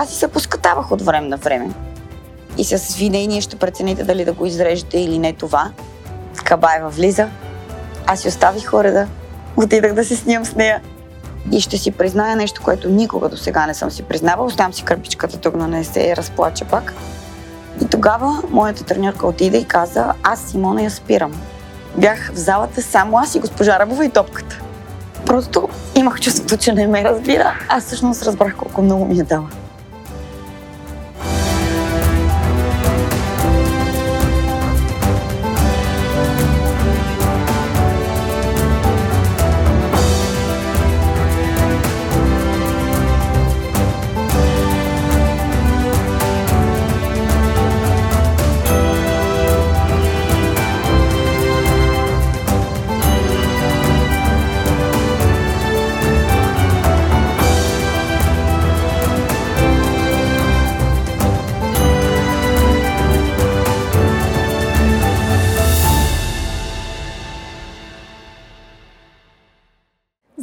аз си се поскатавах от време на време. И с свинение ще прецените дали да го изрежете или не това. Кабаева влиза. Аз си оставих уреда. Отидах да се снимам с нея. И ще си призная нещо, което никога до сега не съм си признавала. Оставам си кърпичката тук, но не се разплача пак. И тогава моята треньорка отиде и каза, аз Симона я спирам. Бях в залата само аз и госпожа Рабова и топката. Просто имах чувството, че не ме разбира. Аз всъщност разбрах колко много ми е дала.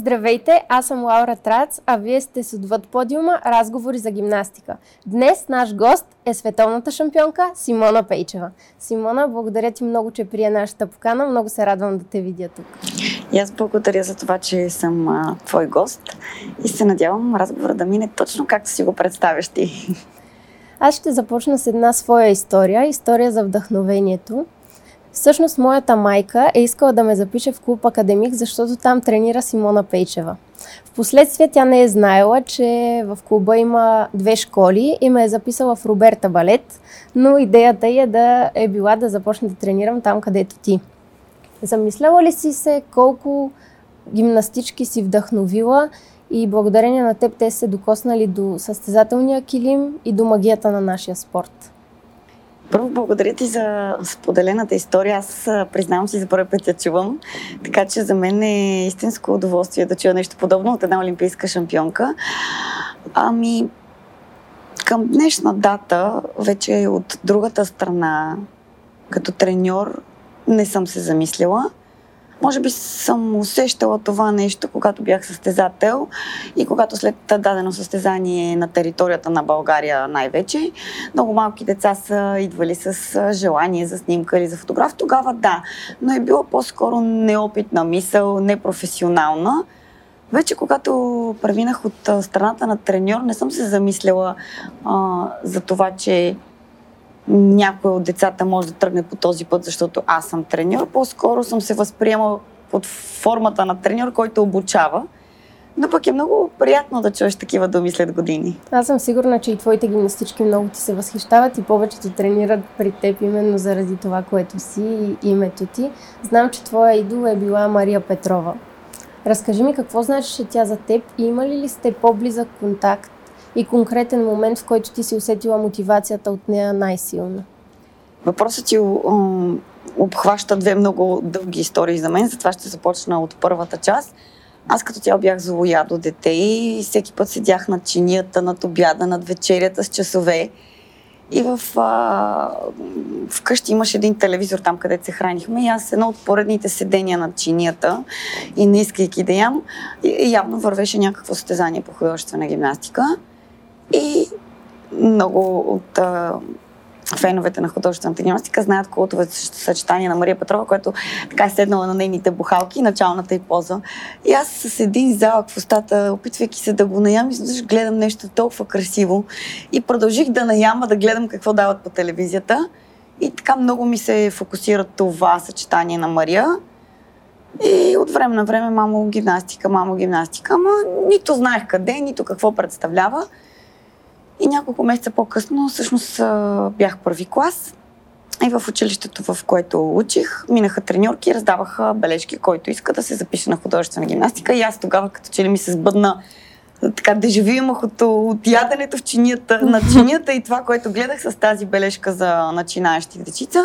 Здравейте, аз съм Лаура Трац, а вие сте с отвъд подиума разговори за гимнастика. Днес наш гост е световната шампионка Симона Пейчева. Симона, благодаря ти много, че прие нашата покана. Много се радвам да те видя тук. И аз благодаря за това, че съм а, твой гост и се надявам разговора да мине точно както си го представяш ти. Аз ще започна с една своя история, история за вдъхновението. Всъщност, моята майка е искала да ме запише в клуб Академик, защото там тренира Симона Пейчева. Впоследствие тя не е знаела, че в клуба има две школи и ме е записала в Роберта балет, но идеята е да е била да започна да тренирам там, където ти. Замисляла ли си се колко гимнастички си вдъхновила и благодарение на теб те се докоснали до състезателния килим и до магията на нашия спорт? Първо, благодаря ти за споделената история. Аз признавам си за първи път я чувам. Така че за мен е истинско удоволствие да чуя нещо подобно от една олимпийска шампионка. Ами, към днешна дата, вече от другата страна, като треньор, не съм се замислила. Може би съм усещала това нещо, когато бях състезател и когато след дадено състезание на територията на България най-вече, много малки деца са идвали с желание за снимка или за фотограф. Тогава да, но е било по-скоро неопитна мисъл, непрофесионална. Вече когато преминах от страната на треньор, не съм се замисляла а, за това, че някой от децата може да тръгне по този път, защото аз съм треньор. По-скоро съм се възприемала под формата на треньор, който обучава. Но пък е много приятно да чуеш такива думи след години. Аз съм сигурна, че и твоите гимнастички много ти се възхищават и повечето тренират при теб именно заради това, което си и името ти. Знам, че твоя идол е била Мария Петрова. Разкажи ми какво значеше тя за теб и има ли сте по-близък контакт и конкретен момент, в който ти си усетила мотивацията от нея най-силно? Въпросът ти обхваща две много дълги истории за мен, затова ще започна от първата част. Аз като тя бях злоядо дете и всеки път седях над чинията, над обяда, над вечерята с часове. И в, а, вкъщи имаше един телевизор там, където се хранихме и аз едно от поредните седения над чинията и не искайки да ям, явно вървеше някакво състезание по художествена гимнастика. И много от а, феновете на художествената гимнастика знаят култовото съчетание на Мария Петрова, което така е седнала на нейните бухалки, началната и поза. И аз с един залък в устата, опитвайки се да го наям, изведнъж гледам нещо толкова красиво. И продължих да наяма, да гледам какво дават по телевизията. И така много ми се фокусира това съчетание на Мария. И от време на време мамо гимнастика, мамо гимнастика, ама нито знаех къде, нито какво представлява. И няколко месеца по-късно, всъщност бях първи клас и в училището, в което учих, минаха треньорки раздаваха бележки, който иска да се запише на художествена гимнастика. И аз тогава, като че ли ми се сбъдна така дежави от яденето в чинията, на чинията и това, което гледах с тази бележка за начинаещи дечица.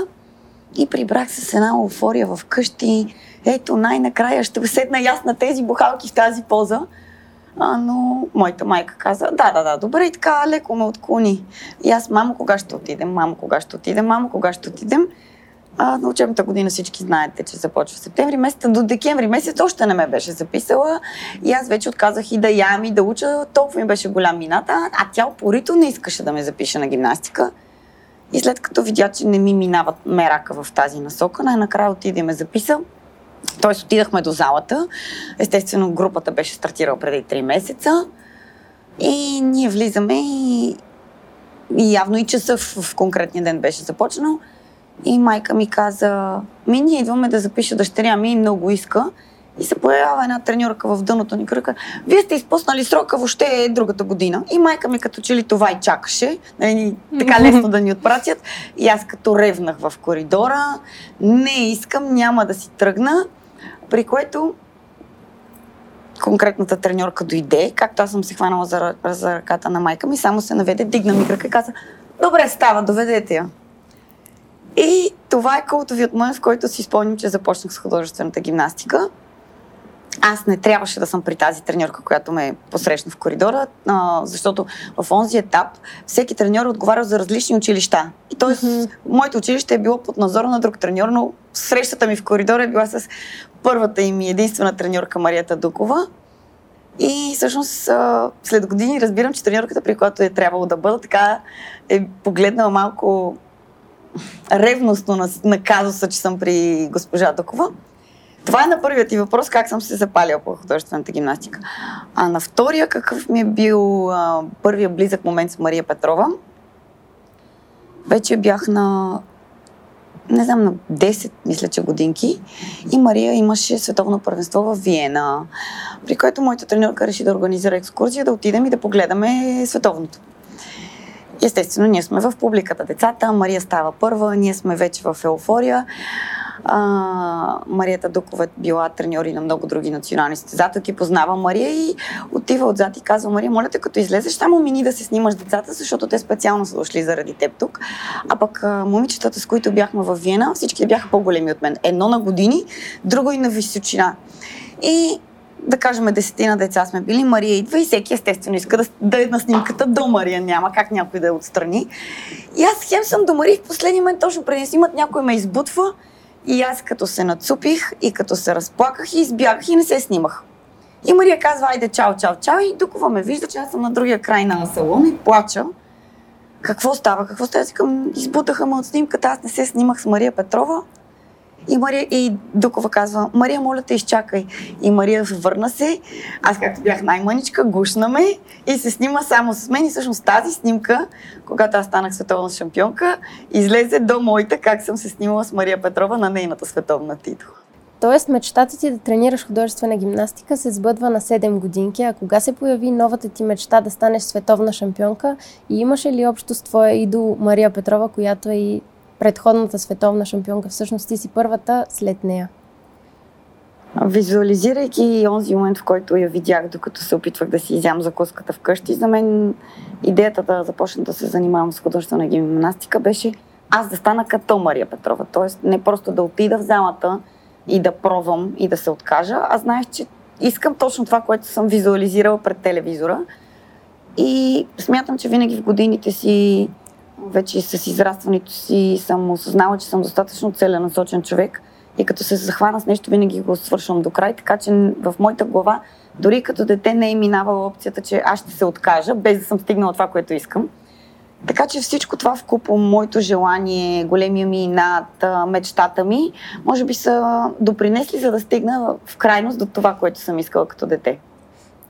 И прибрах се с една еуфория в къщи. Ето, най-накрая ще седна и аз на тези бухалки в тази поза. А, но моята майка каза, да, да, да, добре, и така леко ме отклони. И аз, мамо, кога ще отидем, мамо, кога ще отидем, мамо, кога ще отидем. А, на учебната година всички знаете, че започва септември месец. До декември месец още не ме беше записала. И аз вече отказах и да ям и да уча. Толкова ми беше голям мината. А тя упорито не искаше да ме запише на гимнастика. И след като видя, че не ми минават мерака в тази насока, най-накрая отиде и ме записа. Тоест отидахме до залата. Естествено, групата беше стартирала преди 3 месеца. И ние влизаме и, и явно и часа в, в конкретния ден беше започнал. И майка ми каза, ми ние идваме да запиша дъщеря ми много иска. И се появява една треньорка в дъното ни кръка. Вие сте изпуснали срока въобще е другата година. И майка ми като че ли това и чакаше. Нали, така лесно да ни отпратят. И аз като ревнах в коридора. Не искам, няма да си тръгна. При което конкретната треньорка дойде, както аз съм се хванала за, за ръката на майка ми, само се наведе, дигна ми кръка и каза, добре, става, доведете я. И това е култовият момент, в който си спомням, че започнах с художествената гимнастика. Аз не трябваше да съм при тази треньорка, която ме посрещна в коридора, а, защото в онзи етап всеки треньор отговаря за различни училища. И т.е. Mm-hmm. моето училище е било под надзора на друг треньор, но срещата ми в коридора е била с първата и единствена треньорка Марията Дукова. И всъщност след години разбирам, че треньорката, при която е трябвало да бъда, така е погледнала малко ревностно на, на казуса, че съм при госпожа Дукова. Това е на първият ти въпрос, как съм се запалила по художествената гимнастика. А на втория, какъв ми е бил а, първия близък момент с Мария Петрова, вече бях на не знам, на 10, мисля, че годинки. И Мария имаше световно първенство в Виена, при което моята тренерка реши да организира екскурзия, да отидем и да погледаме световното. Естествено, ние сме в публиката децата, Мария става първа, ние сме вече в еуфория. А, Марията Дукова била треньори на много други национални състезателки, познава Мария и отива отзад и казва, Мария, моля те, като излезеш, само мини да се снимаш децата, защото те специално са дошли заради теб тук. А пък а, момичетата, с които бяхме в Виена, всички бяха по-големи от мен. Едно на години, друго и на височина. И да кажем, десетина деца сме били, Мария идва и всеки естествено иска да, да е на снимката до Мария, няма как някой да я отстрани. И аз хем съм до Мария в последния момент, точно преди снимат, някой ме избутва и аз като се нацупих и като се разплаках и избягах и не се снимах. И Мария казва, айде, чао, чао, чао. И Дукова ме вижда, че аз съм на другия край на салона и плача. Какво става? Какво става? Си избутаха ме от снимката, аз не се снимах с Мария Петрова. И, Мария, и Дукова казва, Мария, моля те, изчакай. И Мария върна се. Аз, както бях най-мъничка, гушна ме и се снима само с мен. И всъщност тази снимка, когато аз станах световна шампионка, излезе до моята, как съм се снимала с Мария Петрова на нейната световна титла. Тоест, мечтата ти да тренираш художествена гимнастика се сбъдва на 7 годинки, а кога се появи новата ти мечта да станеш световна шампионка и имаше ли общо с твоя идол Мария Петрова, която е и предходната световна шампионка, всъщност ти си първата след нея? Визуализирайки онзи момент, в който я видях, докато се опитвах да си изям закуската вкъщи, за мен идеята да започна да се занимавам с художествена гимнастика беше аз да стана като Мария Петрова. Тоест не просто да отида в залата и да пробвам и да се откажа, а знаех, че искам точно това, което съм визуализирала пред телевизора. И смятам, че винаги в годините си вече с израстването си съм осъзнала, че съм достатъчно целенасочен човек и като се захвана с нещо, винаги го свършвам до край, така че в моята глава дори като дете не е минавала опцията, че аз ще се откажа, без да съм стигнала това, което искам. Така че всичко това в купо, моето желание, големия ми над мечтата ми, може би са допринесли, за да стигна в крайност до това, което съм искала като дете.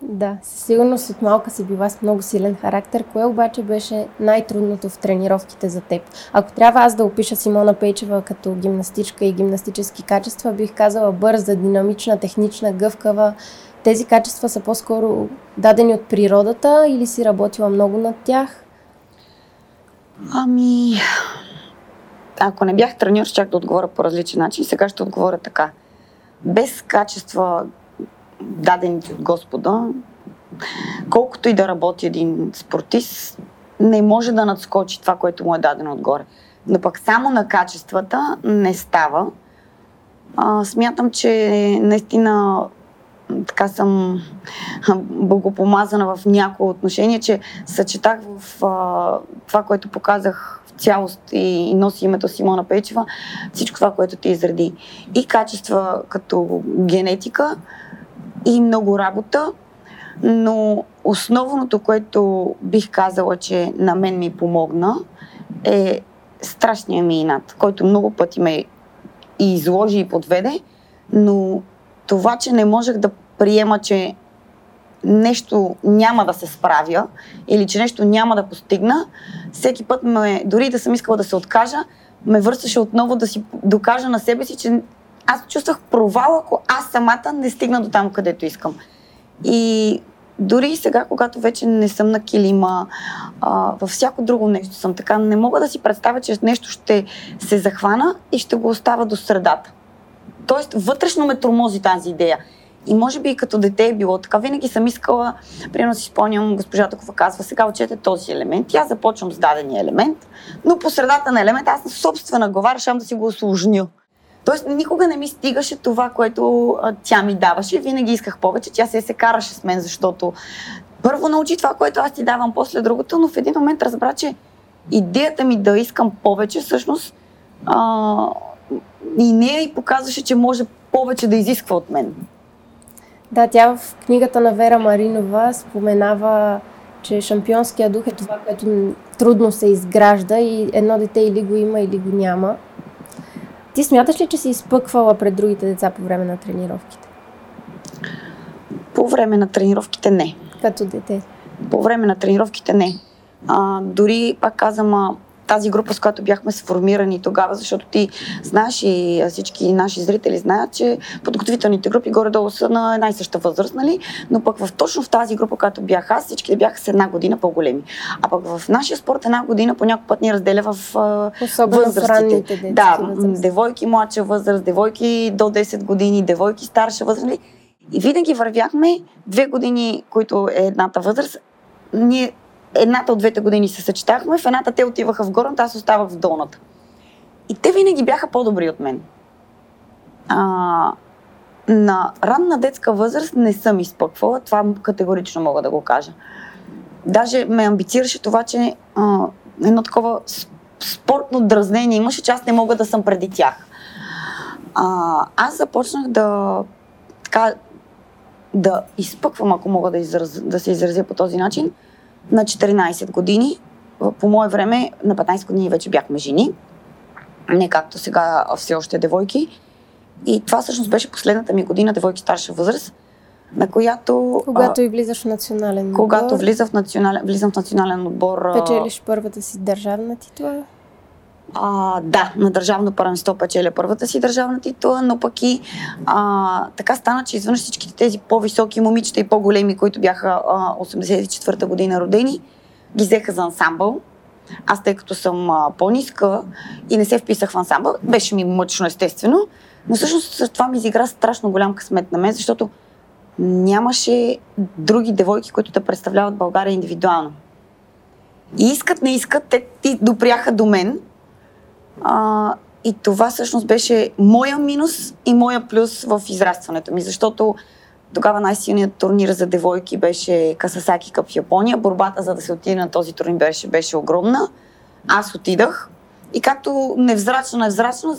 Да, със сигурност от малка си била с много силен характер. Кое обаче беше най-трудното в тренировките за теб? Ако трябва аз да опиша Симона Пейчева като гимнастичка и гимнастически качества, бих казала бърза, динамична, технична, гъвкава. Тези качества са по-скоро дадени от природата или си работила много над тях? Ами, ако не бях треньор, ще да отговоря по различен начин. Сега ще отговоря така. Без качества, дадени от Господа, колкото и да работи един спортист, не може да надскочи това, което му е дадено отгоре. Но пък само на качествата не става. А, смятам, че наистина така съм богопомазана в някои отношения, че съчетах в а, това, което показах в цялост и, и носи името Симона Печева, всичко това, което ти изреди. И качества като генетика, и много работа, но основното, което бих казала, че на мен ми помогна, е страшния ми инат, който много пъти ме и изложи и подведе, но това, че не можех да приема, че нещо няма да се справя или че нещо няма да постигна, всеки път ме, дори да съм искала да се откажа, ме връщаше отново да си докажа на себе си, че аз чувствах провал, ако аз самата не стигна до там, където искам. И дори и сега, когато вече не съм на килима, а, във всяко друго нещо съм така, не мога да си представя, че нещо ще се захвана и ще го оставя до средата. Тоест, вътрешно ме тормози тази идея. И може би и като дете е било така. Винаги съм искала, примерно си спомням, госпожа Такова казва, сега учете този елемент. И аз започвам с дадения елемент, но по средата на елемент аз на собствена глава решавам да си го осложня. Тоест, никога не ми стигаше това, което а, тя ми даваше. Винаги исках повече. Тя се се караше с мен, защото първо научи това, което аз ти давам, после другото, но в един момент разбра, че идеята ми да искам повече, всъщност, а, и нея и показваше, че може повече да изисква от мен. Да, тя в книгата на Вера Маринова споменава, че шампионския дух е това, което трудно се изгражда и едно дете или го има, или го няма. Ти смяташ ли, че си изпъквала пред другите деца по време на тренировките? По време на тренировките не. Като дете? По време на тренировките не. А, дори, пак казвам, тази група, с която бяхме сформирани тогава, защото ти знаеш и всички наши зрители знаят, че подготовителните групи горе-долу са на една и съща възраст, нали? но пък в, точно в тази група, която бях аз, всички бяха с една година по-големи. А пък в нашия спорт една година по някой път ни разделя в Особено възрастите. В да, възраст. девойки младша възраст, девойки до 10 години, девойки старша възраст. Нали? И винаги вървяхме две години, които е едната възраст, ние едната от двете години се съчетахме, в едната те отиваха в горната, аз оставах в долната. И те винаги бяха по-добри от мен. А, на ранна детска възраст не съм изпъквала, това категорично мога да го кажа. Даже ме амбицираше това, че а, едно такова спортно дразнение имаше, че аз не мога да съм преди тях. А, аз започнах да така, да изпъквам, ако мога да, израз, да се изразя по този начин, на 14 години. По мое време на 15 години вече бяхме жени, не както сега все още девойки. И това всъщност беше последната ми година девойки старша възраст, на която... Когато а, и влизаш в национален отбор. Когато влизам в национален, влизам в национален отбор. Печелиш първата си държавна титла? А, да, на държавно първенство печеля първата си държавна титла, но пък и а, така стана, че извън всичките тези по-високи момичета и по-големи, които бяха а, 84-та година родени, ги взеха за ансамбъл. Аз, тъй като съм а, по-ниска и не се вписах в ансамбъл, беше ми мъчно, естествено, но всъщност това ми изигра страшно голям късмет на мен, защото нямаше други девойки, които да представляват България индивидуално. И искат, не искат, те допряха до мен а, и това всъщност беше моя минус и моя плюс в израстването ми, защото тогава най-силният турнир за девойки беше Касасаки Къп в Япония. Борбата за да се отиде на този турнир беше, беше огромна. Аз отидах и както невзрачно, невзрачно,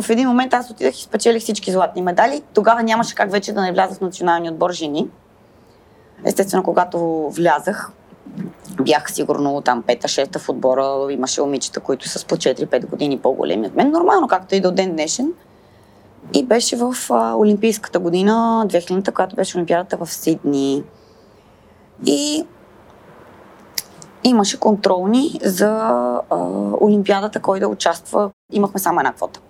в един момент аз отидах и спечелих всички златни медали. Тогава нямаше как вече да не вляза в националния отбор жени. Естествено, когато влязах, бях сигурно там пета-шеста в отбора, имаше момичета, които са с по 4-5 години по-големи от мен. Нормално, както и до ден днешен. И беше в а, Олимпийската година, 2000-та, която беше Олимпиадата в Сидни. И имаше контролни за а, Олимпиадата, кой да участва. Имахме само една квота.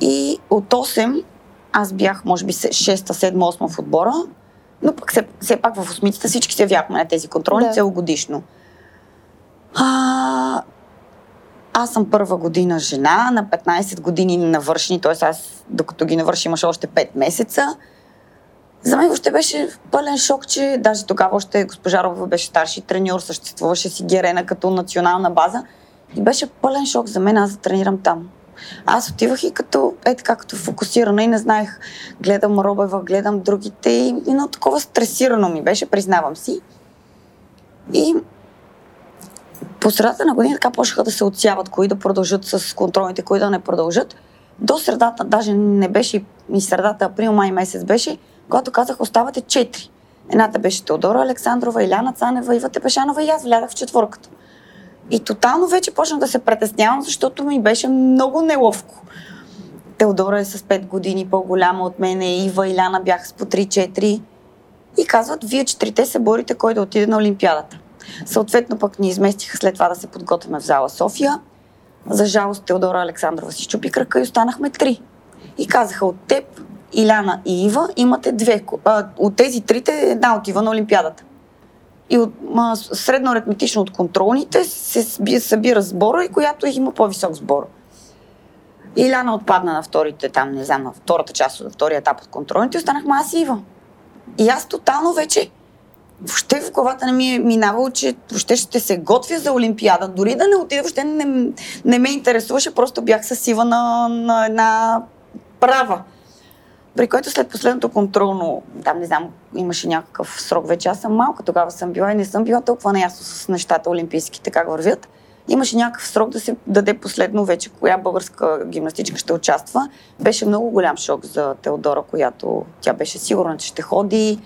И от 8 аз бях, може би, 6 7 8 в отбора но пък все, все пак в осмицата всички се явяхме на тези контроли да. целогодишно. А, аз съм първа година жена, на 15 години навършени, т.е. аз докато ги навърши имаше още 5 месеца. За мен още беше пълен шок, че даже тогава още госпожа Робова беше старши треньор, съществуваше си Герена като национална база. И беше пълен шок за мен аз да тренирам там. Аз отивах и като, е така, като фокусирана и не знаех, гледам Робева, гледам другите и едно такова стресирано ми беше, признавам си. И по средата на година така почнаха да се отсяват, кои да продължат с контролните, кои да не продължат. До средата, даже не беше и средата, април, май месец беше, когато казах, оставате четири. Едната беше Теодора Александрова, Иляна Цанева, Ива Тепешанова и аз влязах в четворката. И тотално вече почнах да се притеснявам, защото ми беше много неловко. Теодора е с 5 години по-голяма от мен, Ива и Ляна бяха с по 3-4. И казват, вие четирите се борите кой да отиде на Олимпиадата. Съответно пък ни изместиха след това да се подготвяме в зала София. За жалост Теодора Александрова си чупи кръка и останахме три. И казаха от теб, Иляна и Ива имате две. От тези трите една отива на Олимпиадата. И от, ма, средно аритметично от контролните се събира сбора и която има по-висок сбор. Иляна отпадна на вторите, там, не знам, на втората част от втория етап от контролните и останахме аз и Ива. И аз тотално вече въобще в главата не ми е минавало, че въобще ще се готвя за Олимпиада. Дори да не отида, въобще не, не ме интересуваше, просто бях със сива на, на една права. При който след последното контролно, там не знам, имаше някакъв срок вече, аз съм малка, тогава съм била и не съм била толкова наясно с нещата олимпийските, как вървят. Имаше някакъв срок да се даде последно вече, коя българска гимнастичка ще участва. Беше много голям шок за Теодора, която тя беше сигурна, че ще ходи,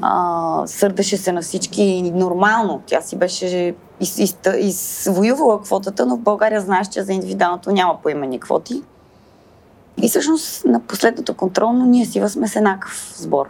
а, сърдеше се на всички нормално. Тя си беше из, из, извоювала квотата, но в България знаеш, че за индивидуалното няма поимени квоти. И всъщност на последното контролно ние си сме с еднакъв сбор.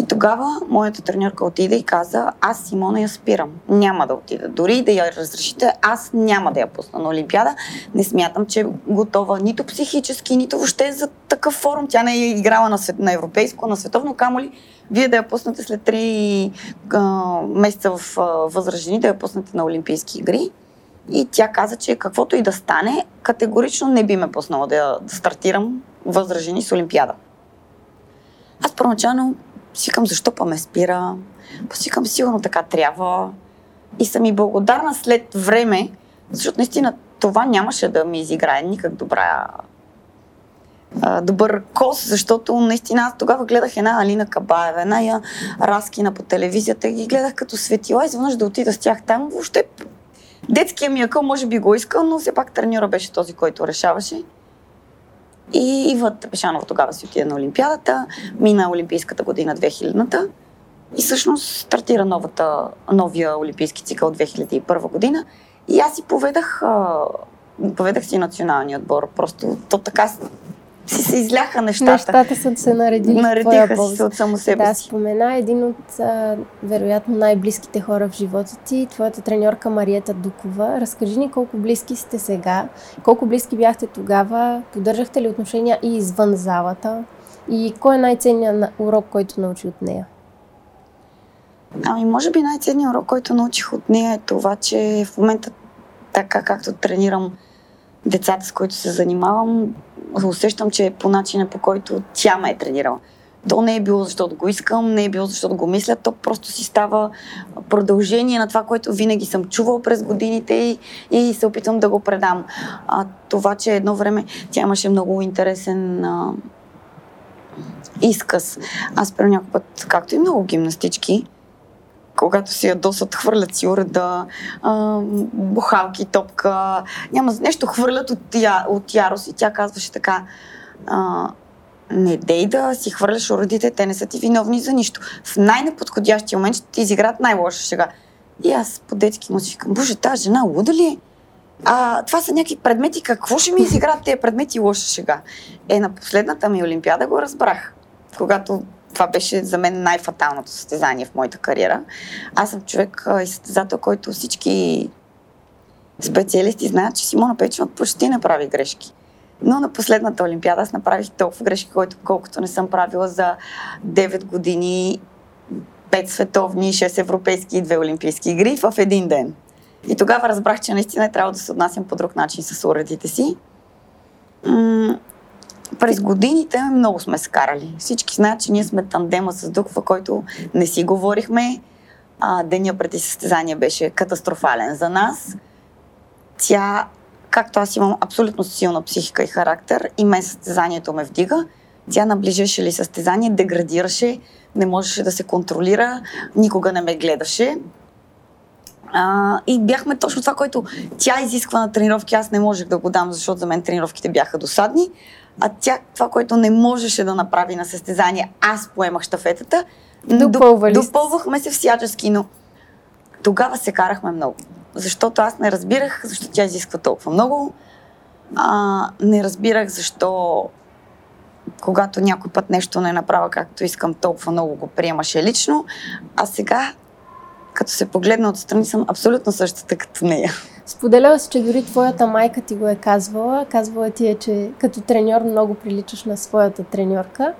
И тогава моята треньорка отиде и каза, аз Симона я спирам. Няма да отида. Дори да я разрешите, аз няма да я пусна на Олимпиада. Не смятам, че е готова нито психически, нито въобще за такъв форум. Тя не е играла на, свет, на европейско, на световно, камо ли вие да я пуснете след 3 а, месеца в възражени, да я пуснете на Олимпийски игри. И тя каза, че каквото и да стане, категорично не би ме пуснала да, да стартирам възражени с Олимпиада. Аз първоначално си викам, защо па ме спира? Па сигурно така трябва. И съм и благодарна след време, защото наистина това нямаше да ми изиграе никак добра добър кос, защото наистина аз тогава гледах една Алина Кабаева, една я Раскина по телевизията и ги гледах като светила. Изведнъж да отида с тях там, въобще детския ми акъл може би го искал, но все пак треньора беше този, който решаваше. И Ива Пешанова тогава си отида на Олимпиадата, мина Олимпийската година 2000-та и всъщност стартира новата, новия олимпийски цикъл 2001 година. И аз си поведах, поведах си националния отбор. Просто то така си се изляха нещата. Нещата са се наредили Наредиха си се от само себе да, си. спомена един от, а, вероятно, най-близките хора в живота ти, твоята треньорка Мариета Дукова. Разкажи ни колко близки сте сега, колко близки бяхте тогава, поддържахте ли отношения и извън залата и кой е най-ценният урок, който научи от нея? Ами, може би най-ценният урок, който научих от нея е това, че в момента така както тренирам децата, с които се занимавам, усещам, че е по начина по който тя ме е тренирала. То не е било защото го искам, не е било защото го мисля, то просто си става продължение на това, което винаги съм чувал през годините и, и се опитвам да го предам. А, това, че едно време тя имаше много интересен а, изказ. Аз при някой път, както и много гимнастички, когато си ядосат, хвърлят си уреда, а, бухалки, топка, няма нещо, хвърлят от, я, от ярост и тя казваше така, а, не дей да си хвърляш уредите, те не са ти виновни за нищо. В най-неподходящия момент ще ти изиграят най-лоша шега. И аз по-детски му си викам, боже, тази жена луда ли е? А, това са някакви предмети, какво ще ми изиграят тези предмети лоша шега? Е, на последната ми олимпиада го разбрах. Когато това беше за мен най-фаталното състезание в моята кариера. Аз съм човек и състезател, който всички специалисти знаят, че Симона Печева почти не прави грешки. Но на последната Олимпиада аз направих толкова грешки, който, колкото не съм правила за 9 години, 5 световни, 6 европейски и 2 олимпийски игри в един ден. И тогава разбрах, че наистина е трябва да се отнасям по друг начин с уредите си през годините много сме скарали. Всички знаят, че ние сме тандема с Духова, който не си говорихме. А, деня преди състезание беше катастрофален за нас. Тя както аз имам абсолютно силна психика и характер и мен състезанието ме вдига, тя наближаше ли състезание, деградираше, не можеше да се контролира, никога не ме гледаше. А, и бяхме точно това, което тя изисква на тренировки, аз не можех да го дам, защото за мен тренировките бяха досадни. А тя, това, което не можеше да направи на състезание, аз поемах штафетата. Допълвали Допълвахме се всячески, но тогава се карахме много. Защото аз не разбирах защо тя изисква толкова много. А, не разбирах защо когато някой път нещо не направя както искам, толкова много го приемаше лично. А сега, като се погледна отстрани, съм абсолютно същата като нея. Споделяла си, че дори твоята майка ти го е казвала. Казвала ти е, че като треньор много приличаш на своята треньорка.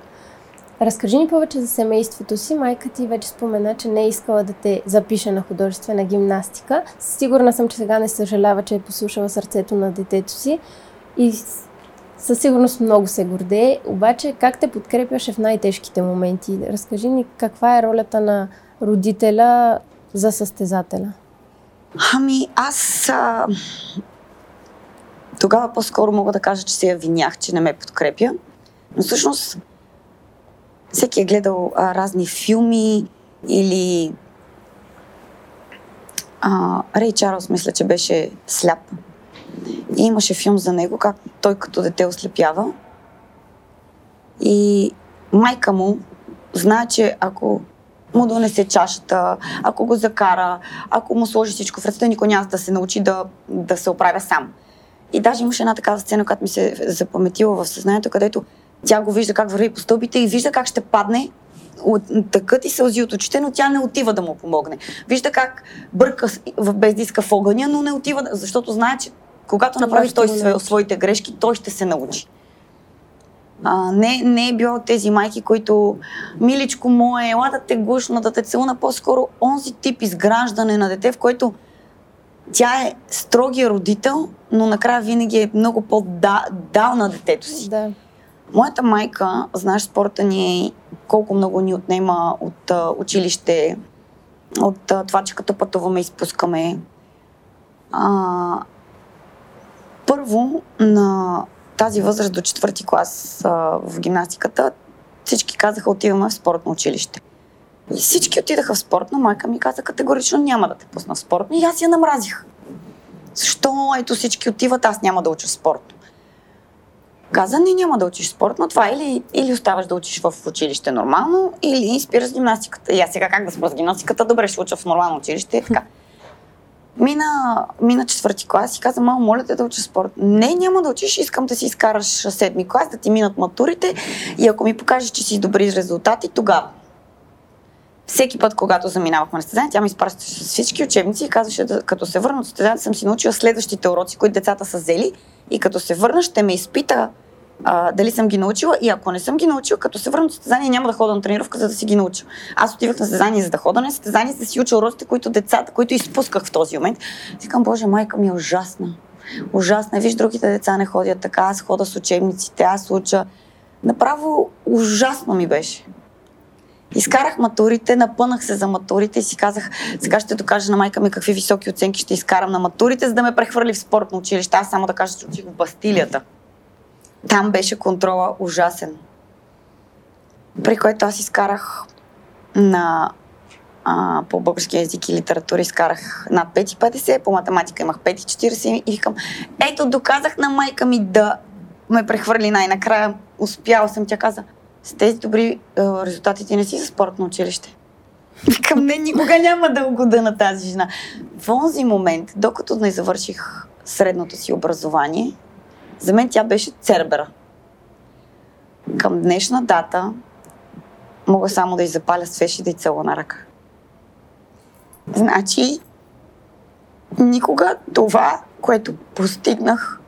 Разкажи ни повече за семейството си. Майка ти вече спомена, че не е искала да те запише на художествена гимнастика. Сигурна съм, че сега не съжалява, че е послушала сърцето на детето си. И със сигурност много се гордее. Обаче, как те подкрепяше в най-тежките моменти? Разкажи ни каква е ролята на родителя за състезателя. Ами, аз а... тогава по-скоро мога да кажа, че се я винях, че не ме подкрепя. Но всъщност всеки е гледал а, разни филми или а, Рей Чарлз мисля, че беше сляп. И имаше филм за него, как той като дете ослепява. И майка му знае, че ако му донесе чашата, ако го закара, ако му сложи всичко в ръцете, никой няма да се научи да, да се оправя сам. И даже имаше една такава сцена, която ми се запаметила в съзнанието, където тя го вижда как върви по стълбите и вижда как ще падне, тъкът и сълзи от очите, но тя не отива да му помогне. Вижда как бърка в бездиска в огъня, но не отива, защото знае, че когато направи той своите грешки, той ще се научи. А, не, не е било тези майки, които миличко мое, ела да те гушна, да те целуна, по-скоро онзи тип изграждане на дете, в който тя е строгия родител, но накрая винаги е много по-дал на детето си. Да. Моята майка, знаеш, спорта ни е колко много ни отнема от а, училище, от а, това, че като пътуваме, изпускаме. А, първо, на тази възраст до четвърти клас а, в гимнастиката, всички казаха, отиваме в спортно училище. И всички отидаха в спортно, майка ми каза категорично няма да те пусна в спортно и аз я намразих. Защо ето всички отиват, аз няма да уча в спортно. Каза, не, няма да учиш спортно, това или, или оставаш да учиш в училище нормално, или спираш гимнастиката. И аз сега как да спра с гимнастиката, добре, ще уча в нормално училище и така. Мина, мина четвърти клас и каза, мамо, моля те да учиш спорт. Не, няма да учиш, искам да си изкараш седми клас, да ти минат матурите и ако ми покажеш, че си добри резултати, тогава. Всеки път, когато заминавахме на състезание, тя ми изпращаше с всички учебници и казваше, да, като се върна от състезанието, съм си научила следващите уроци, които децата са взели и като се върна, ще ме изпита а, дали съм ги научила и ако не съм ги научила, като се върна от състезание, няма да хода на тренировка, за да си ги науча. Аз отивах на състезание за да хода на състезание, за да си уча уроците, които децата, които изпусках в този момент. Викам, Боже, майка ми е ужасна. Ужасна. Виж, другите деца не ходят така, аз хода с учебниците, аз уча. Направо ужасно ми беше. Изкарах матурите, напънах се за матурите и си казах, сега ще докажа на майка ми какви високи оценки ще изкарам на матурите, за да ме прехвърли в спортно училище. Аз само да кажа, че учих в Бастилията. Там беше контрола ужасен. При което аз изкарах на а, по български язик и литература изкарах над 5,50, по математика имах 5,40 и викам, ето доказах на майка ми да ме прехвърли най-накрая. Успяла съм. Тя каза, с тези добри а, резултати ти не си за спортно училище. Викам, не, никога няма да угода на тази жена. В онзи момент, докато не завърших средното си образование, за мен тя беше Цербера. Към днешна дата мога само да й запаля свеж и цела на ръка. Значи, никога това, което постигнах,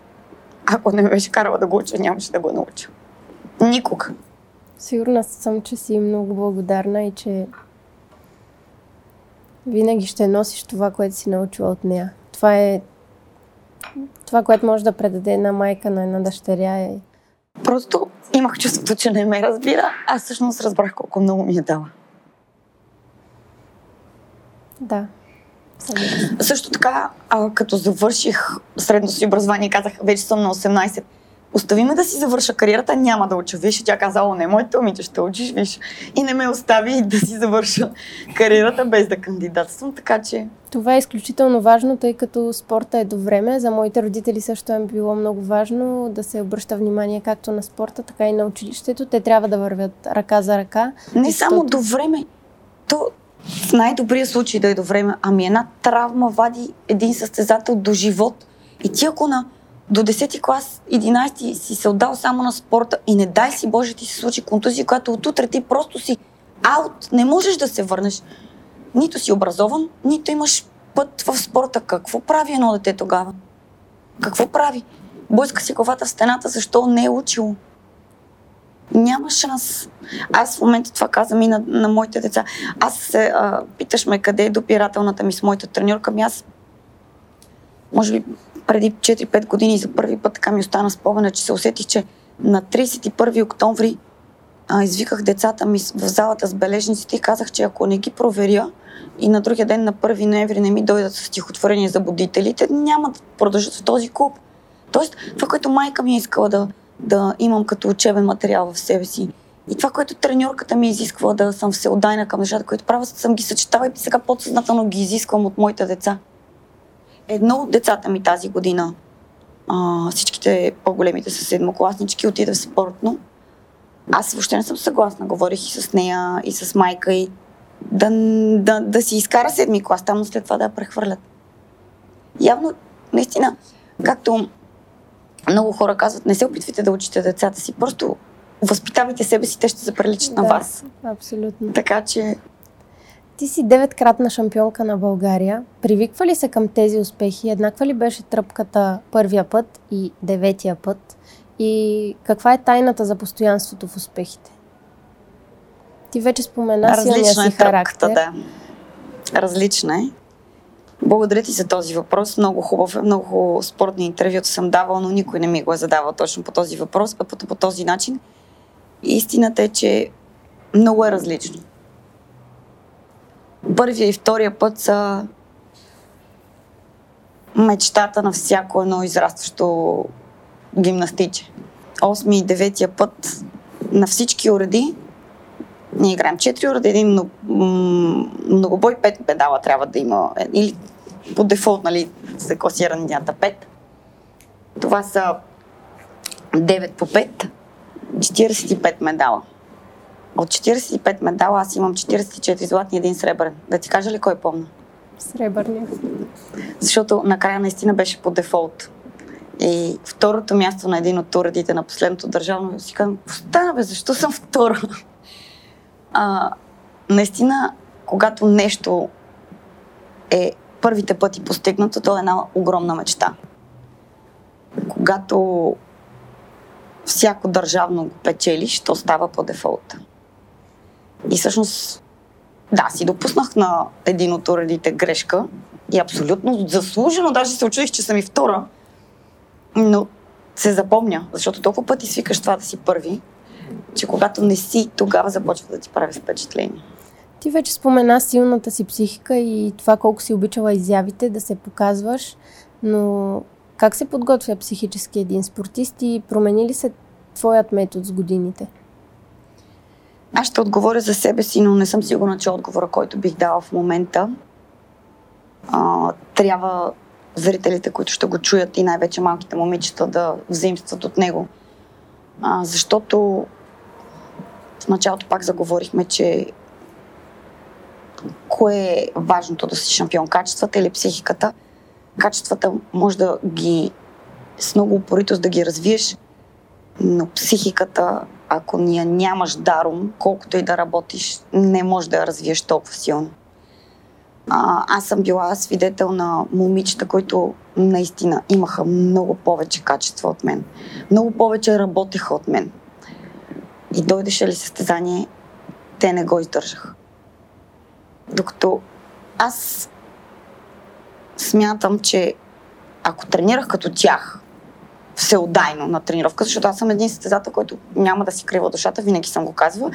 ако не ме беше карала да го уча, нямаше да го науча. Никога. Сигурна съм, че си много благодарна и че винаги ще носиш това, което си научила от нея. Това е това, което може да предаде една майка на една дъщеря е... Просто имах чувството, че не ме разбира, а всъщност разбрах колко много ми е дала. Да. Също така, а, като завърших средно си образование, казах, вече съм на 18, остави ме да си завърша кариерата, няма да уча. Виж, тя каза, о, не, моите момиче, ще учиш, виж. И не ме остави да си завърша кариерата без да кандидатствам, така че... Това е изключително важно, тъй като спорта е до време. За моите родители също е било много важно да се обръща внимание както на спорта, така и на училището. Те трябва да вървят ръка за ръка. Не само до време. То в най-добрия случай да е до време, ами една травма вади един състезател до живот. И ти ако на до 10 клас, 11 си се отдал само на спорта и не дай си Боже ти се случи контузия, която отутре ти просто си аут, не можеш да се върнеш. Нито си образован, нито имаш път в спорта. Какво прави едно дете тогава? Какво прави? Бойска си главата в стената, защо не е учило? Няма шанс. Аз в момента това казвам и на, на моите деца. Аз се а, питаш ме къде е допирателната ми с моята треньорка. Ми аз, може би преди 4-5 години за първи път така ми остана спомена, че се усетих, че на 31 октомври а, извиках децата ми в залата с бележниците и казах, че ако не ги проверя и на другия ден на 1 ноември не ми дойдат с стихотворение за будителите, няма да продължат в този клуб. Тоест, това, което майка ми е искала да, да имам като учебен материал в себе си. И това, което треньорката ми е изисква да съм всеотдайна към нещата, които правя, съм ги съчетава и сега подсъзнателно ги изисквам от моите деца. Едно от децата ми тази година, а, всичките по-големите са седмокласнички, отида в спортно. Аз въобще не съм съгласна. Говорих и с нея, и с майка, и да, да, да си изкара седми клас, там след това да я прехвърлят. Явно, наистина, както много хора казват, не се опитвайте да учите децата си, просто възпитавайте себе си, те ще се приличат да, на вас. Абсолютно. Така че. Ти си деветкратна шампионка на България. Привиква ли се към тези успехи? Еднаква ли беше тръпката първия път и деветия път? И каква е тайната за постоянството в успехите? Ти вече спомена Различна силния си е характер. да. Различна е. Благодаря ти за този въпрос. Много хубав е. Много спортни интервюта съм давала, но никой не ми го е задавал точно по този въпрос, а по, по този начин. Истината е, че много е различно. Първия и втория път са мечтата на всяко едно израстващо гимнастиче. Осми и деветия път на всички уреди ние играем 4 уреди, един многобой, 5 педала трябва да има. Или по дефолт, нали, се класира нята 5. Това са 9 по 5, 45 медала. От 45 медала аз имам 44 златни и един сребърен. Да ти кажа ли кой помня? Сребърния. Защото накрая наистина беше по дефолт. И второто място на един от уредите на последното държавно си казвам, стана бе, защо съм втора? А, наистина, когато нещо е първите пъти постигнато, то е една огромна мечта. Когато всяко държавно го печелиш, то става по дефолта. И всъщност, да, си допуснах на един от уредите грешка и абсолютно заслужено, даже се очудих, че съм и втора, но се запомня, защото толкова пъти свикаш това да си първи, че когато не си, тогава започва да ти прави впечатление. Ти вече спомена силната си психика и това колко си обичала изявите, да се показваш, но как се подготвя психически един спортист и промени ли се твоят метод с годините? Аз ще отговоря за себе си, но не съм сигурна, че отговора, който бих дала в момента, а, трябва зрителите, които ще го чуят и най-вече малките момичета да взаимстват от него. А, защото в началото пак заговорихме, че кое е важното да си шампион? Качествата или психиката? Качествата може да ги с много упоритост да ги развиеш, но психиката, ако ния нямаш даром, колкото и да работиш, не можеш да я развиеш толкова силно. А, аз съм била свидетел на момичета, които наистина имаха много повече качества от мен. Много повече работеха от мен. И дойдеше ли състезание, те не го издържаха. Докато аз смятам, че ако тренирах като тях, всеотдайно на тренировка, защото аз съм един състезател, който няма да си крива душата, винаги съм го казвала,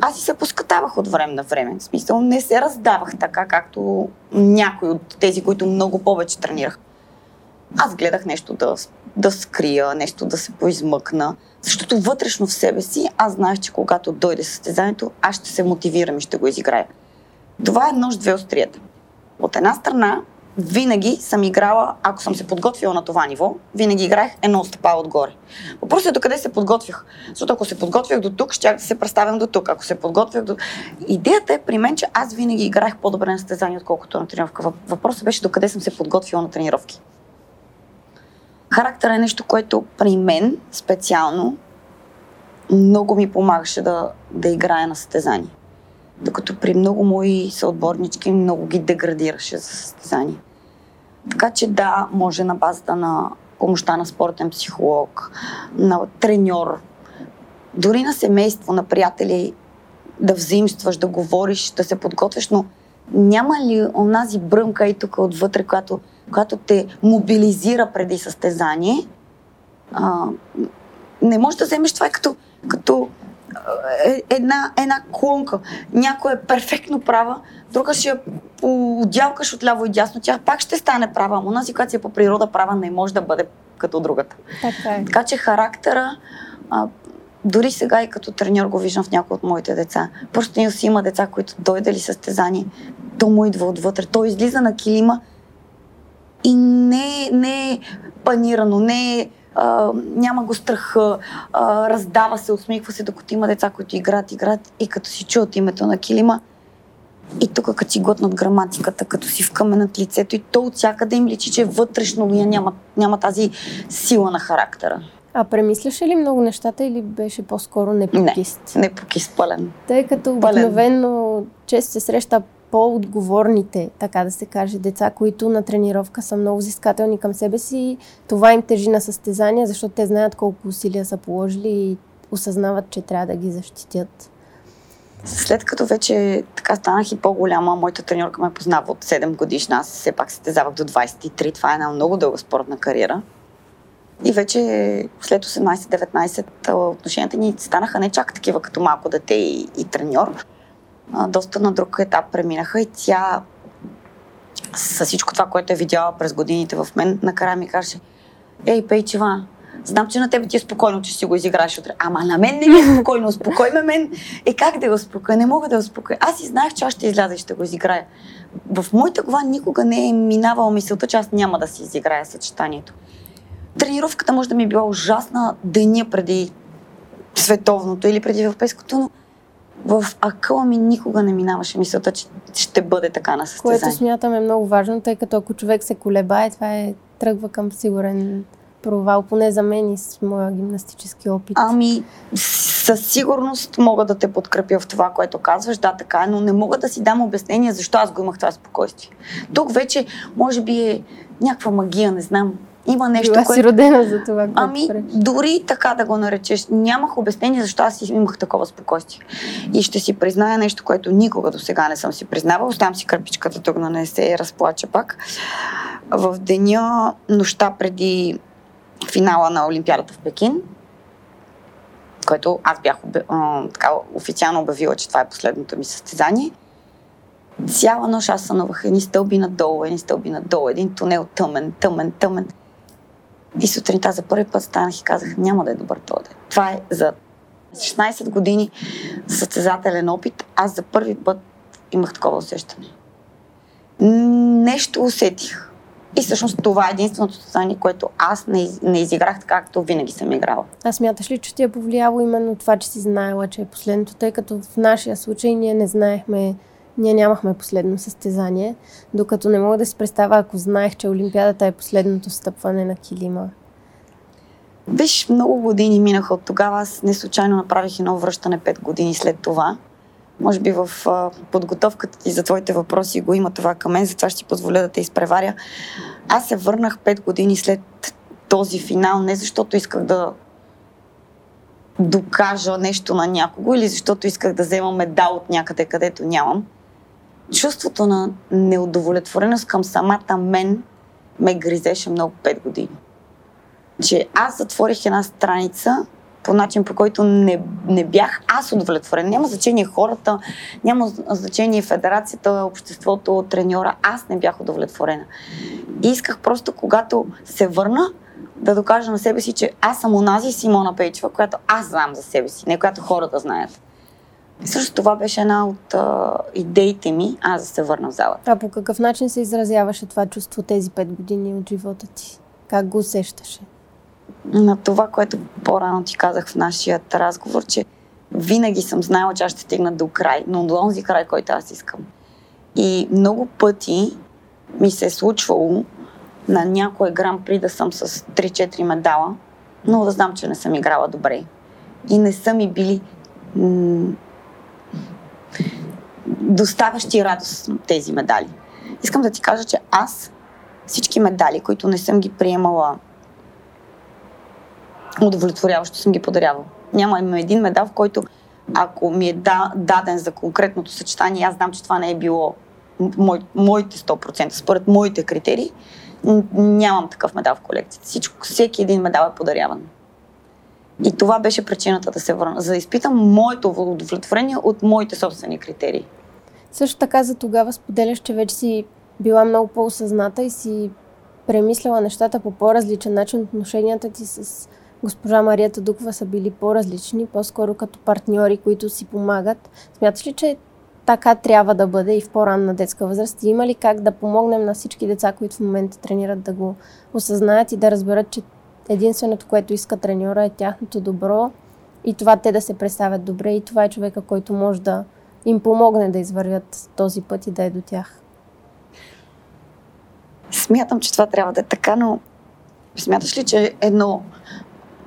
аз и се поскатавах от време на време. В смисъл, не се раздавах така, както някои от тези, които много повече тренирах. Аз гледах нещо да, да скрия, нещо да се поизмъкна, защото вътрешно в себе си аз знаех, че когато дойде състезанието, аз ще се мотивирам и ще го изиграя. Това е нож две острията. От една страна, винаги съм играла, ако съм се подготвила на това ниво, винаги играех едно стъпало отгоре. Въпросът е до къде се подготвях. Защото ако се подготвях до тук, щях да се представям до тук. Ако се подготвях до... Идеята е при мен, че аз винаги играех по-добре на състезание, отколкото на тренировка. Въпросът беше до къде съм се подготвила на тренировки. Характер е нещо, което при мен специално много ми помагаше да, да играя на състезание. Докато при много мои съотборнички много ги деградираше за състезание. Така че да, може на базата на помощта на спортен психолог, на треньор, дори на семейство, на приятели, да взаимстваш, да говориш, да се подготвяш, но няма ли онази бръмка и тук отвътре, която, която те мобилизира преди състезание? А, не можеш да вземеш това като, като една, една клонка. Някоя е перфектно права, друга ще я отдялкаш от ляво и дясно, тя пак ще стане права. Но онази, която си е по природа права, не може да бъде като другата. Така, е. така че характера, а, дори сега и като треньор го виждам в някои от моите деца. Просто ние си има деца, които дойде ли състезание, то му идва отвътре. Той излиза на килима и не, не е панирано, не е а, няма го страх, а, раздава се, усмихва се, докато има деца, които играят, играят и като си чуят името на килима, и тук като си готнат граматиката, като си вкаменат лицето и то от всякъде им личи, че вътрешно няма, няма тази сила на характера. А премисляше ли много нещата или беше по-скоро непокист? Не, непокист, пълен. Тъй като обикновено често се среща по-отговорните, така да се каже, деца, които на тренировка са много взискателни към себе си. Това им тежи на състезания, защото те знаят колко усилия са положили и осъзнават, че трябва да ги защитят. След като вече така станах и по-голяма, моята треньорка ме познава от 7 годишна, аз все пак състезавах до 23, това е една много дълга спортна кариера. И вече след 18-19 отношенията ни станаха не чак такива като малко дете и, и треньор доста на друг етап преминаха и тя с всичко това, което е видяла през годините в мен, накрая ми каже, ей, Пейчева, знам, че на тебе ти е спокойно, че си го изиграеш утре. Ама на мен не ми е спокойно. Успокой ме мен. Е, как да го успокоя? Не мога да го успокоя. Аз и знаех, че аз ще изляза и ще го изиграя. В моята глава никога не е минавала мисълта, че аз няма да си изиграя съчетанието. Тренировката може да ми е била ужасна деня преди световното или преди европейското, но в акъла ми никога не минаваше мисълта, че ще бъде така на състезание. Което смятам е много важно, тъй като ако човек се колебае, това е тръгва към сигурен провал, поне за мен и с моя гимнастически опит. Ами, със сигурност мога да те подкрепя в това, което казваш. Да, така е, но не мога да си дам обяснение защо аз го имах това спокойствие. Тук вече, може би е някаква магия, не знам. Има нещо, Била което... си родена за това, което Ами, правиш. дори така да го наречеш. Нямах обяснение защо аз имах такова спокойствие. И ще си призная нещо, което никога до сега не съм си признавала. Оставям си кърпичката тук, да не се разплача пак. В деня, нощта преди финала на Олимпиадата в Пекин, който аз бях а, така, официално обявила, че това е последното ми състезание. Цяла нощ аз сънувах едни стълби надолу, едни стълби надолу, един тунел тъмен, тъмен, тъмен. И сутринта за първи път станах и казах, няма да е добър този ден. Това е за 16 години състезателен опит. Аз за първи път имах такова усещане. Нещо усетих. И всъщност това е единственото състояние, което аз не, не изиграх както винаги съм играла. А смяташ ли, че ти е повлияло именно това, че си знаела, че е последното, тъй като в нашия случай ние не знаехме ние нямахме последно състезание, докато не мога да си представя, ако знаех, че Олимпиадата е последното стъпване на килима. Виж, много години минаха от тогава. Аз не случайно направих едно връщане 5 години след това. Може би в подготовката ти за твоите въпроси го има това към мен, затова ще ти позволя да те изпреваря. Аз се върнах 5 години след този финал, не защото исках да докажа нещо на някого или защото исках да взема медал от някъде, където нямам чувството на неудовлетвореност към самата мен ме гризеше много 5 години. Че аз затворих една страница, по начин, по който не, не бях аз удовлетворен. Няма значение хората, няма значение федерацията, обществото, треньора. Аз не бях удовлетворена. И исках просто, когато се върна, да докажа на себе си, че аз съм онази Симона Пейчева, която аз знам за себе си, не която хората знаят. И също това беше една от а, идеите ми, аз да се върна в залата. А по какъв начин се изразяваше това чувство тези пет години от живота ти? Как го усещаше? На това, което по-рано ти казах в нашия разговор, че винаги съм знаела, че аз ще стигна до край, но до онзи край, който аз искам. И много пъти ми се е случвало на някой грам при да съм с 3-4 медала, но да знам, че не съм играла добре. И не са ми били м- доставащи радост тези медали. Искам да ти кажа, че аз всички медали, които не съм ги приемала удовлетворяващо, съм ги подарявала. Няма един медал, в който ако ми е да, даден за конкретното съчетание, аз знам, че това не е било мой, моите 100%, според моите критерии, нямам такъв медал в колекцията. Всеки един медал е подаряван. И това беше причината да се върна, за да изпитам моето удовлетворение от моите собствени критерии. Също така за тогава споделяш, че вече си била много по-осъзната и си премисляла нещата по по-различен начин. Отношенията ти с госпожа Марията Дуква са били по-различни, по-скоро като партньори, които си помагат. Смяташ ли, че така трябва да бъде и в по-ранна детска възраст? Има ли как да помогнем на всички деца, които в момента тренират да го осъзнаят и да разберат, че единственото, което иска треньора е тяхното добро и това те да се представят добре и това е човека, който може да им помогне да извървят този път и да е до тях. Смятам, че това трябва да е така, но смяташ ли, че едно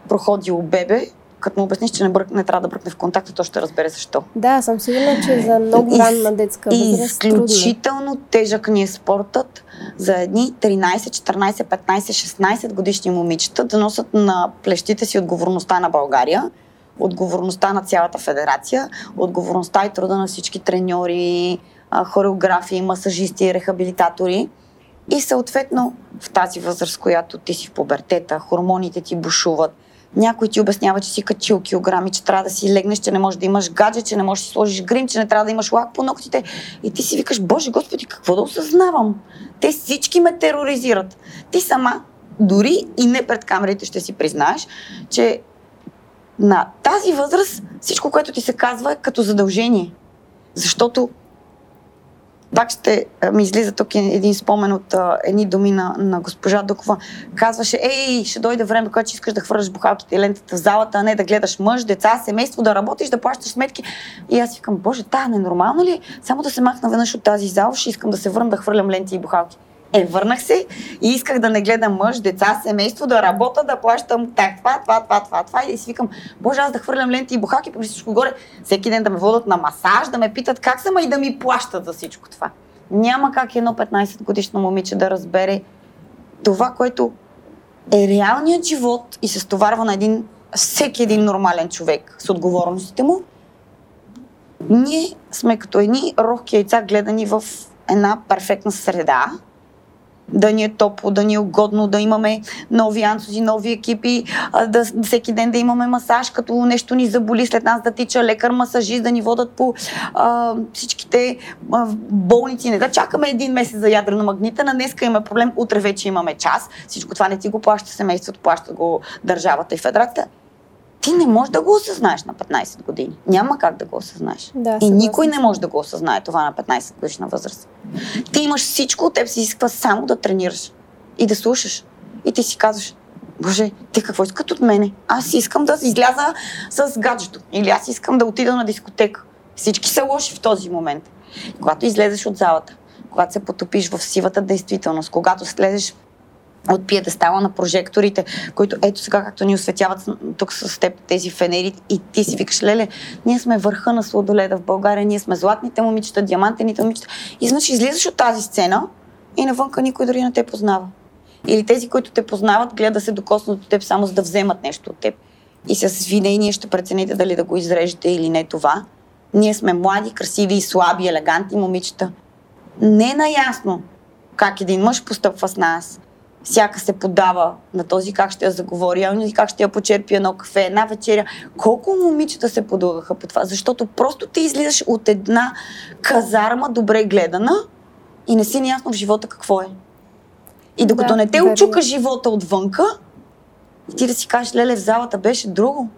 проходило бебе, като му обясниш, че не, брък, не трябва да бръкне в контакт, то ще разбере защо. Да, съм сигурна, че за много ранна детска възраст Изключително тежък ни е спортът за едни 13, 14, 15, 16 годишни момичета да носят на плещите си отговорността на България, отговорността на цялата федерация, отговорността и труда на всички треньори, хореографи, масажисти, рехабилитатори. И съответно в тази възраст, която ти си в пубертета, хормоните ти бушуват, някой ти обяснява, че си качил килограми, че трябва да си легнеш, че не можеш да имаш гадже, че не можеш да си сложиш грим, че не трябва да имаш лак по ногтите. И ти си викаш, Боже Господи, какво да осъзнавам? Те всички ме тероризират. Ти сама, дори и не пред камерите ще си признаеш, че на тази възраст всичко, което ти се казва е като задължение. Защото пак ще ми излиза тук един спомен от а, едни думи на, на госпожа Дукова. Казваше, ей, ще дойде време, когато искаш да хвърляш бухалките и лентата в залата, а не да гледаш мъж, деца, семейство, да работиш, да плащаш сметки. И аз викам, боже, та, ненормално ли? Е? Само да се махна веднъж от тази зала, ще искам да се върна да хвърлям ленти и бухалки. Е, върнах се и исках да не гледам мъж, деца, семейство, да работя, да плащам так, това, това, това, това, това. И си викам, боже, аз да хвърлям ленти и бухаки, по всичко горе, всеки ден да ме водят на масаж, да ме питат как съм, и да ми плащат за всичко това. Няма как едно 15 годишно момиче да разбере това, което е реалният живот и се стоварва на един, всеки един нормален човек с отговорностите му. Ние сме като едни рохки яйца, гледани в една перфектна среда, да ни е топло, да ни е угодно, да имаме нови ансози, нови екипи, да, всеки ден да имаме масаж, като нещо ни заболи след нас да тича лекар, масажист, да ни водат по а, всичките а, болници. Не да чакаме един месец за ядрена магнитена, днеска имаме проблем, утре вече имаме час. Всичко това не ти го плаща семейството, плаща го държавата и федерацията ти не можеш да го осъзнаеш на 15 години. Няма как да го осъзнаеш. Да, и никой не може да го осъзнае това на 15 годишна възраст. Ти имаш всичко, от теб се изисква само да тренираш и да слушаш. И ти си казваш, Боже, ти какво искат от мене? Аз искам да изляза с гаджето. Или аз искам да отида на дискотека. Всички са лоши в този момент. Когато излезеш от залата, когато се потопиш в сивата действителност, когато слезеш от пиедестала на прожекторите, които ето сега, както ни осветяват тук с теб тези фенери и ти си викаш, леле, ние сме върха на сладоледа в България, ние сме златните момичета, диамантените момичета. И значи излизаш от тази сцена и навънка никой дори не те познава. Или тези, които те познават, гледат да се докоснат от теб само за да вземат нещо от теб. И с видение ще прецените дали да го изрежете или не това. Ние сме млади, красиви, слаби, елегантни момичета. Не е наясно как един мъж постъпва с нас всяка се подава на този как ще я заговори, а как ще я почерпи едно кафе, една вечеря. Колко момичета се подлагаха по това? Защото просто ти излизаш от една казарма, добре гледана, и не си неясно в живота какво е. И докато да, не те очука живота отвънка, и ти да си кажеш, леле, в залата беше друго.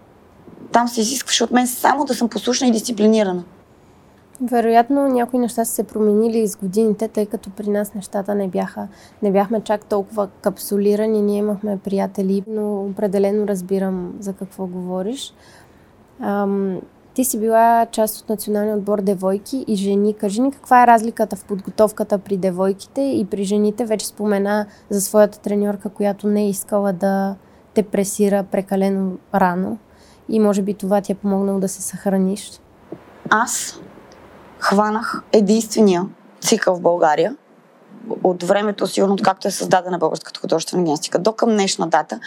Там се изискваше от мен само да съм послушна и дисциплинирана. Вероятно някои неща са се променили с годините, тъй като при нас нещата не бяха, не бяхме чак толкова капсулирани, ние имахме приятели, но определено разбирам за какво говориш. Ам, ти си била част от националния отбор девойки и жени. Кажи ни каква е разликата в подготовката при девойките и при жените. Вече спомена за своята треньорка, която не е искала да те пресира прекалено рано и може би това ти е помогнало да се съхраниш. Аз хванах единствения цикъл в България от времето, сигурно както е създадена българската художествена гимнастика, до към днешна дата,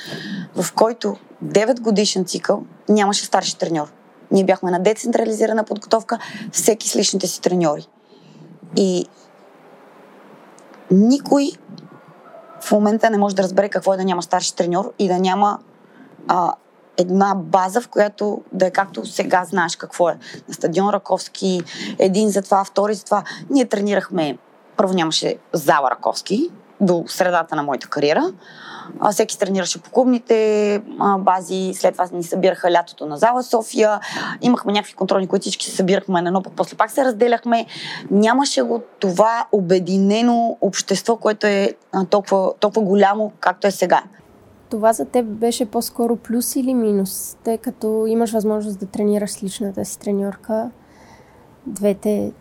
в който 9 годишен цикъл нямаше старши треньор. Ние бяхме на децентрализирана подготовка, всеки с личните си треньори. И никой в момента не може да разбере какво е да няма старши треньор и да няма а, една база, в която да е както сега знаеш какво е. На стадион Раковски, един за това, втори за това. Ние тренирахме, първо нямаше зала Раковски до средата на моята кариера. А, всеки тренираше по клубните а, бази, след това ни събираха лятото на зала София. Имахме някакви контролни, които всички се събирахме на едно, пък после пак се разделяхме. Нямаше го това обединено общество, което е толкова, толкова голямо, както е сега. Това за теб беше по-скоро плюс или минус, тъй като имаш възможност да тренираш с личната си треньорка. Двете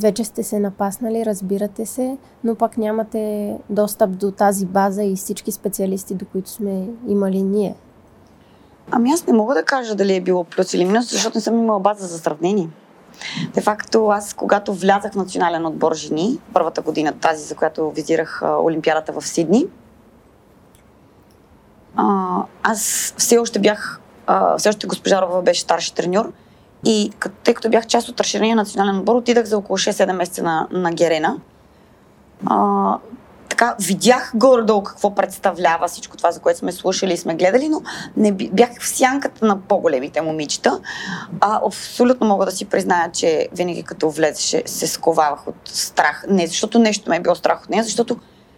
вече сте се напаснали, разбирате се, но пак нямате достъп до тази база и всички специалисти, до които сме имали ние. Ами аз не мога да кажа дали е било плюс или минус, защото не съм имала база за сравнение. Де факто аз, когато влязах в национален отбор жени, първата година, тази, за която визирах Олимпиадата в Сидни, аз все още бях, все още госпожа Рова беше старши треньор, и тъй като бях част от разширения национален отбор, отидах за около 6-7 месеца на, на Герена. А, така, видях горе-долу какво представлява всичко това, за което сме слушали и сме гледали, но не бях в сянката на по-големите момичета. А, абсолютно мога да си призная, че винаги като влезеше се сковавах от страх. Не защото нещо ме е било страх от нея, защото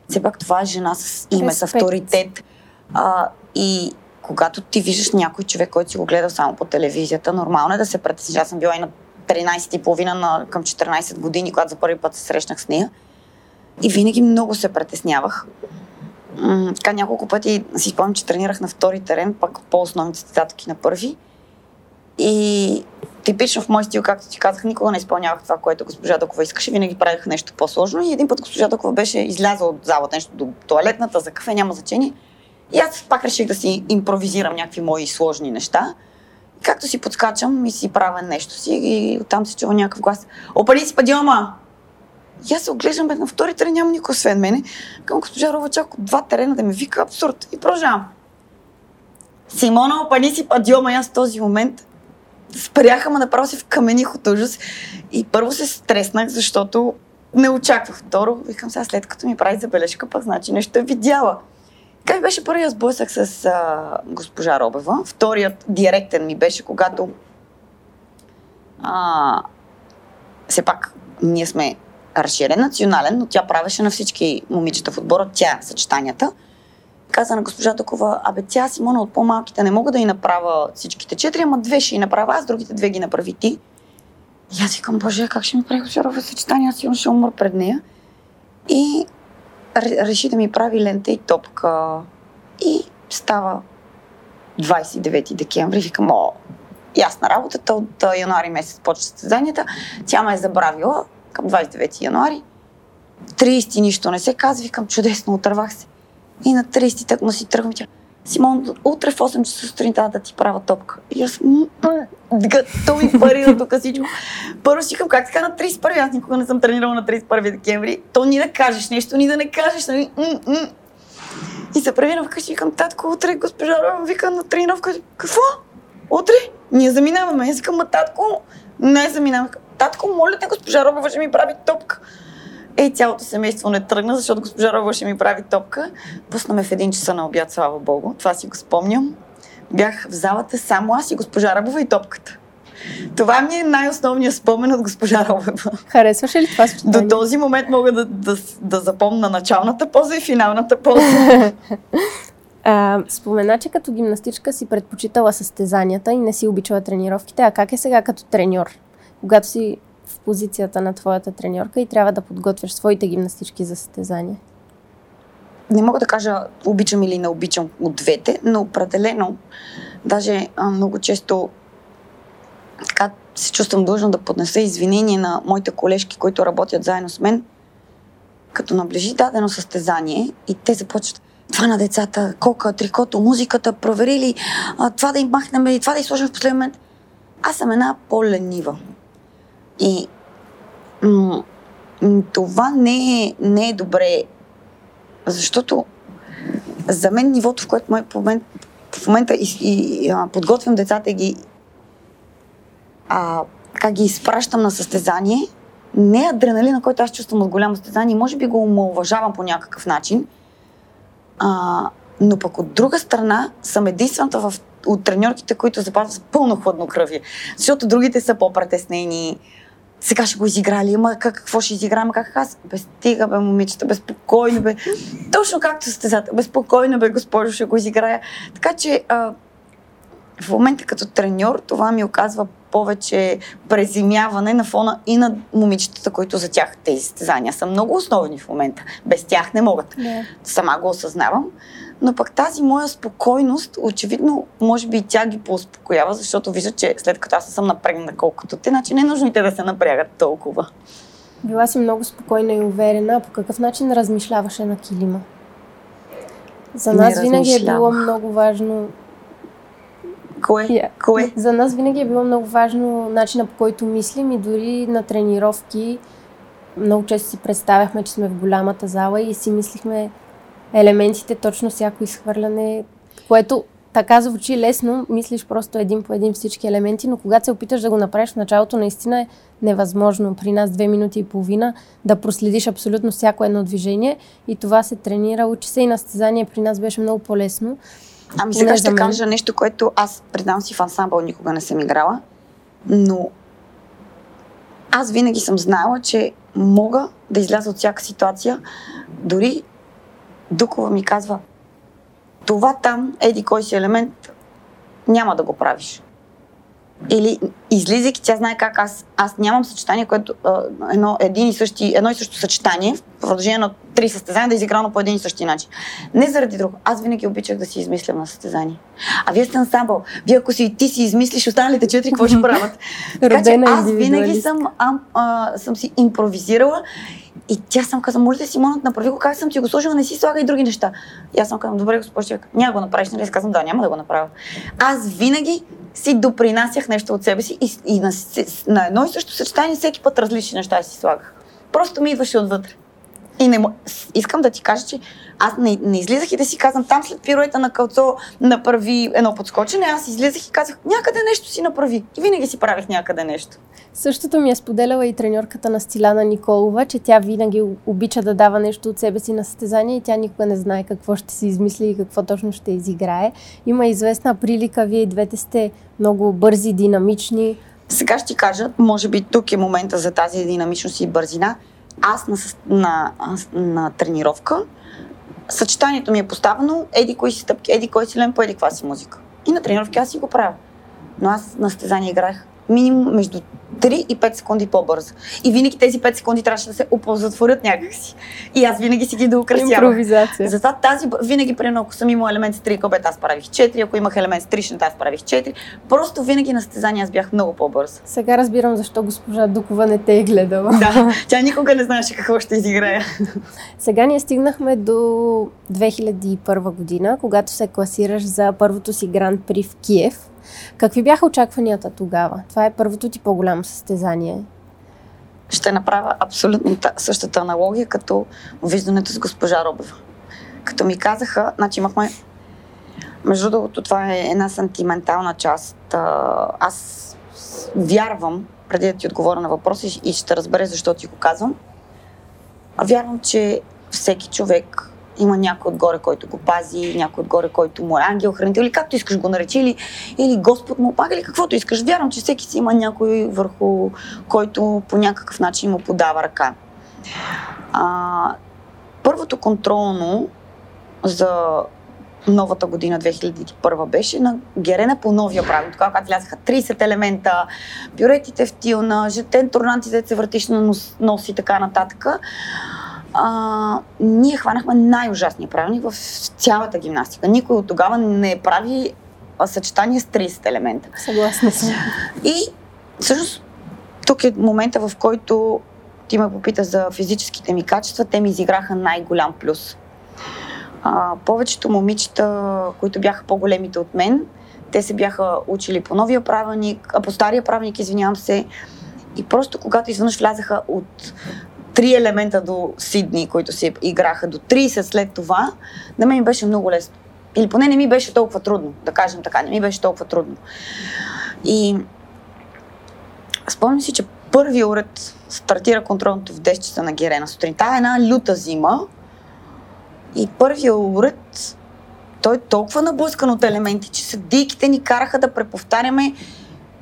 все пак това е жена с име, Респект. с авторитет. А, и когато ти виждаш някой човек, който си го гледал само по телевизията, нормално е да се притесниш. Аз съм била и на 13 и половина на, към 14 години, когато за първи път се срещнах с нея. И винаги много се притеснявах. М- така няколко пъти си спомням, че тренирах на втори терен, пък по-основните състезателки на първи. И типично в мой стил, както ти казах, никога не изпълнявах това, което госпожа Докова искаше. Винаги правих нещо по-сложно. И един път госпожа Докова беше излязла от залата, нещо до туалетната, за кафе, няма значение. И аз пак реших да си импровизирам някакви мои сложни неща. Както си подскачам и си правя нещо си и оттам се чува някакъв глас. Опали си падиома! И аз се оглеждам, бе, на втори терен няма никой освен мене. Към госпожа Рова от два терена да ме вика абсурд. И продължавам. Симона, опали си падиома! И аз в този момент спряха, ма направо се вкамених от ужас. И първо се стреснах, защото не очаквах. Второ, викам сега, след като ми прави забележка, пък значи нещо е видяла. Как беше първият сблъсък с а, госпожа Робева? Вторият директен ми беше, когато а, все пак ние сме разширен национален, но тя правеше на всички момичета в отбора, тя съчетанията. Каза на госпожа Такова, абе тя Симона от по-малките не мога да й направя всичките четири, ама две ще й направя аз, другите две ги направи ти. И аз викам, боже, как ще ми прави госпожа Робева съчетания, сигурно ще умра пред нея. И реши да ми прави лента и топка. И става 29 декември. Викам, о, ясна работата. От януари месец почва състезанията. Тя ме е забравила към 29 януари. 30 нищо не се казва. Викам, чудесно, отървах се. И на 30 так му си тръгвам. Тя, Симон, утре в 8 часа сутринта да ти правя топка. И аз, то ми парира тук всичко. Първо си как така на 31 аз никога не съм тренирала на 31 декември. То ни да кажеш нещо, ни да не кажеш. Нали? И се превина вкъщи към татко, утре госпожа Рома вика на тренировка. Какво? Утре? Ние заминаваме. Аз викам, татко, не заминавам. Татко, моля те, госпожа Робова ще ми прави топка. Ей, цялото семейство не тръгна, защото госпожа Рова ще ми прави топка. Пусна ме в един часа на обяд, слава богу. Това си го спомням. Бях в залата само аз и госпожа Рабова и топката. Това ми е най-основният спомен от госпожа Робева. Харесваше ли това съчетание? До този момент мога да, да, да запомна началната поза и финалната поза. А, спомена, че като гимнастичка си предпочитала състезанията и не си обичала тренировките, а как е сега като треньор? Когато си позицията на твоята треньорка и трябва да подготвяш своите гимнастички за състезание? Не мога да кажа обичам или не обичам от двете, но определено, даже много често така се чувствам дължна да поднеса извинение на моите колежки, които работят заедно с мен, като наближи дадено състезание и те започват това на децата, кока, трикото, музиката, проверили, това да им махнем и това да изложим в последния момент. Аз съм една по-ленива. И това не е, не е добре, защото за мен нивото, в което в момента, в момента и, и, а, подготвям децата ги а, как ги изпращам на състезание, не е адреналина, който аз чувствам от голямо състезание, може би го омалважавам по някакъв начин, а, но пък от друга страна съм единствената в, от треньорките, които запазват пълно хладнокръвие. Защото другите са по-притеснени. Сега ще го изиграли, как, какво ще изиграем, как аз? Без стига, бе, момичета, безпокойно, бе. Точно както състезател, безпокойно, бе, госпожо, ще го изиграя. Така че а, в момента като треньор това ми оказва повече преземяване на фона и на момичетата, които за тях тези състезания са много основни в момента. Без тях не могат. Yeah. Сама го осъзнавам. Но пък тази моя спокойност, очевидно, може би и тя ги поуспокоява, защото вижда, че след като аз съм напрегна колкото те, значи не е нужно и те да се напрягат толкова. Била си много спокойна и уверена. По какъв начин размишляваше на килима? За нас винаги е било много важно Кое? Yeah. Кое? За нас винаги е било много важно начина по който мислим и дори на тренировки много често си представяхме, че сме в голямата зала и си мислихме елементите, точно всяко изхвърляне, което така звучи лесно, мислиш просто един по един всички елементи, но когато се опиташ да го направиш в началото, наистина е невъзможно при нас две минути и половина да проследиш абсолютно всяко едно движение и това се тренира. Учи се и на състезание при нас беше много по-лесно. Ами сега ще кажа нещо, което аз признавам си в ансамбъл никога не съм играла, но аз винаги съм знаела, че мога да изляза от всяка ситуация. Дори Дукова ми казва, това там, еди кой си елемент, няма да го правиш. Или излизайки, тя знае как аз, аз нямам съчетание, което едно, един и същи, едно и също съчетание в продължение на три състезания да е изиграно по един и същи начин. Не заради друго. Аз винаги обичах да си измислям на състезание. А вие сте ансамбъл. Вие ако си ти си измислиш останалите четири, какво ще правят? така че аз винаги съм, а, а, съм си импровизирала и тя съм казала, може да си монът направи го, как съм ти го сложила, не си слага и други неща. И аз съм казала, добре, госпожа, няма го направиш, нали? Аз казвам, да, няма да го направя. Аз винаги си допринасях нещо от себе си и, и на, на едно и също съчетание всеки път различни неща си слагах. Просто ми идваше отвътре. И не, искам да ти кажа, че аз не, не излизах и да си казвам там след пируета на кълцо направи едно подскочене, аз излизах и казах някъде нещо си направи. И винаги си правих някъде нещо. Същото ми е споделяла и треньорката на Стиляна Николова, че тя винаги обича да дава нещо от себе си на състезание и тя никога не знае какво ще си измисли и какво точно ще изиграе. Има известна прилика, вие и двете сте много бързи, динамични. Сега ще ти кажа, може би тук е момента за тази динамичност и бързина. Аз на, на, на тренировка съчетанието ми е поставено еди кои си стъпки, еди кой си лен по еди каква си музика. И на тренировки аз си го правя. Но аз на състезание играх минимум между 3 и 5 секунди по-бързо. И винаги тези 5 секунди трябваше да се оползотворят някакси. И аз винаги си ги доукрасявах. Импровизация. Затова тази, винаги, примерно, ако съм имал елемент с 3 кобет, аз правих 4, ако имах елемент с 3 шнета, аз правих 4. Просто винаги на състезания аз бях много по-бързо. Сега разбирам защо госпожа Дукова не те е гледала. Да, тя никога не знаеше какво ще изиграе. Сега ние стигнахме до 2001 година, когато се класираш за първото си гранд при в Киев. Какви бяха очакванията тогава? Това е първото ти по-голямо състезание. Ще направя абсолютно същата аналогия, като виждането с госпожа Робева. Като ми казаха, значи имахме между другото, това е една сантиментална част. Аз вярвам, преди да ти отговоря на въпроси и ще разбере защо ти го казвам. Вярвам, че всеки човек има някой отгоре, който го пази, някой отгоре, който му е ангел, хранител, или както искаш го наречи, или, или Господ му пага, или каквото искаш. Вярвам, че всеки си има някой върху който по някакъв начин му подава ръка. А, първото контролно за новата година 2001 беше на Герена по новия правилник. Тогава, когато влязаха 30 елемента, бюретите в тилна, жетен турнантите се въртиш на нос, нос и така нататък. А, ние хванахме най-ужасния правилник в цялата гимнастика. Никой от тогава не прави съчетание с 30 елемента. Съгласна съм. И всъщност тук е момента, в който ти ме попита за физическите ми качества, те ми изиграха най-голям плюс. А, повечето момичета, които бяха по-големите от мен, те се бяха учили по новия правилник, а по стария правилник, извинявам се. И просто когато изведнъж влязаха от три елемента до Сидни, които си играха до 30 след това, на мен ми беше много лесно. Или поне не ми беше толкова трудно, да кажем така, не ми беше толкова трудно. И спомням си, че първият уред стартира контролното в 10 часа на Герена сутринта. Е една люта зима. И първият уред, той е толкова наблъскан от елементи, че съдийките ни караха да преповтаряме,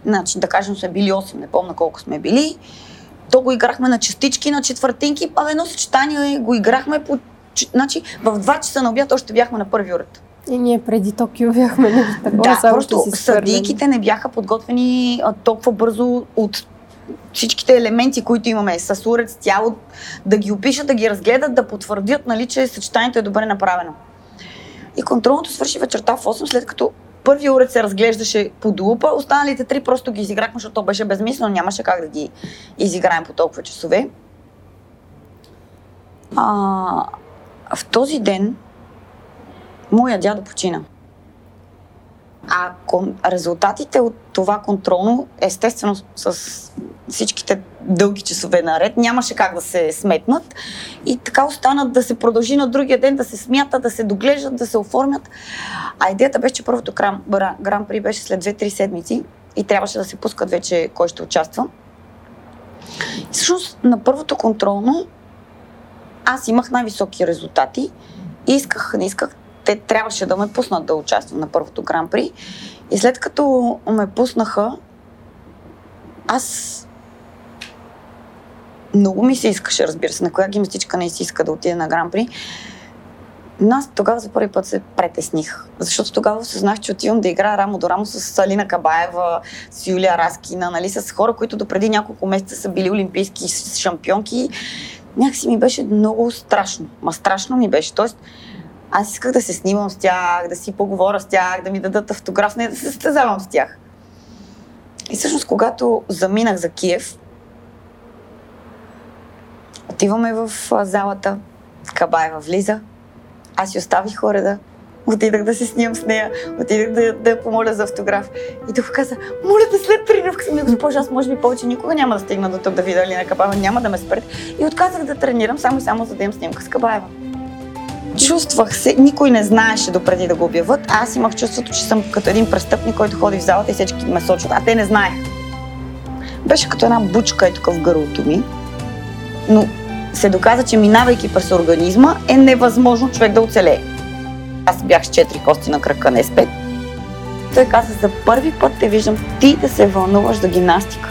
значи да кажем сме били 8, не помня колко сме били, то го играхме на частички, на четвъртинки, а едно съчетание го играхме по... Значи в 2 часа на обяд още бяхме на първи уред. И ние преди Токио бяхме на такова, да, само просто съдийките не бяха подготвени а, толкова бързо от всичките елементи, които имаме с уред, с тяло, да ги опишат, да ги разгледат, да потвърдят, нали, че съчетанието е добре направено. И контролното свърши вечерта в 8, след като първият уред се разглеждаше под лупа, останалите три просто ги изиграхме, защото то беше безмислено, нямаше как да ги изиграем по толкова часове. А, в този ден моя дядо почина. А резултатите от това контролно, естествено с всичките дълги часове наред, нямаше как да се сметнат и така останат да се продължи на другия ден, да се смятат, да се доглеждат, да се оформят. А идеята беше, че първото гран, гран при беше след 2-3 седмици и трябваше да се пускат вече кой ще участва. И всъщност на първото контролно аз имах най-високи резултати и исках, не исках те трябваше да ме пуснат да участвам на първото гран-при. И след като ме пуснаха, аз много ми се искаше, разбира се, на коя гимнастичка не си иска да отида на гран-при. Но аз тогава за първи път се претесних, защото тогава осъзнах, че отивам да играя рамо до рамо с Алина Кабаева, с Юлия Раскина, нали, с хора, които допреди няколко месеца са били олимпийски шампионки. Някакси ми беше много страшно. Ма страшно ми беше. Тоест, аз исках да се снимам с тях, да си поговоря с тях, да ми дадат автограф, не да се състезавам с тях. И всъщност, когато заминах за Киев, отиваме в залата, Кабаева влиза, аз си оставих уреда, отидах да се снимам с нея, отидах да, да я помоля за автограф. И тук каза, моля да след тренировка ми, госпожа, аз може би повече никога няма да стигна до тук да видя Алина Кабаева, няма да ме спред. И отказах да тренирам само и само за да имам снимка с Кабаева. Чувствах се, никой не знаеше допреди да го обяват. Аз имах чувството, че съм като един престъпник, който ходи в залата и всички ме сочат, а те не знаеха. Беше като една бучка е тук в гърлото ми, но се доказа, че минавайки през организма е невъзможно човек да оцелее. Аз бях с четири кости на кръка, не с пет. Той каза, за първи път те виждам ти да се вълнуваш за гимнастика.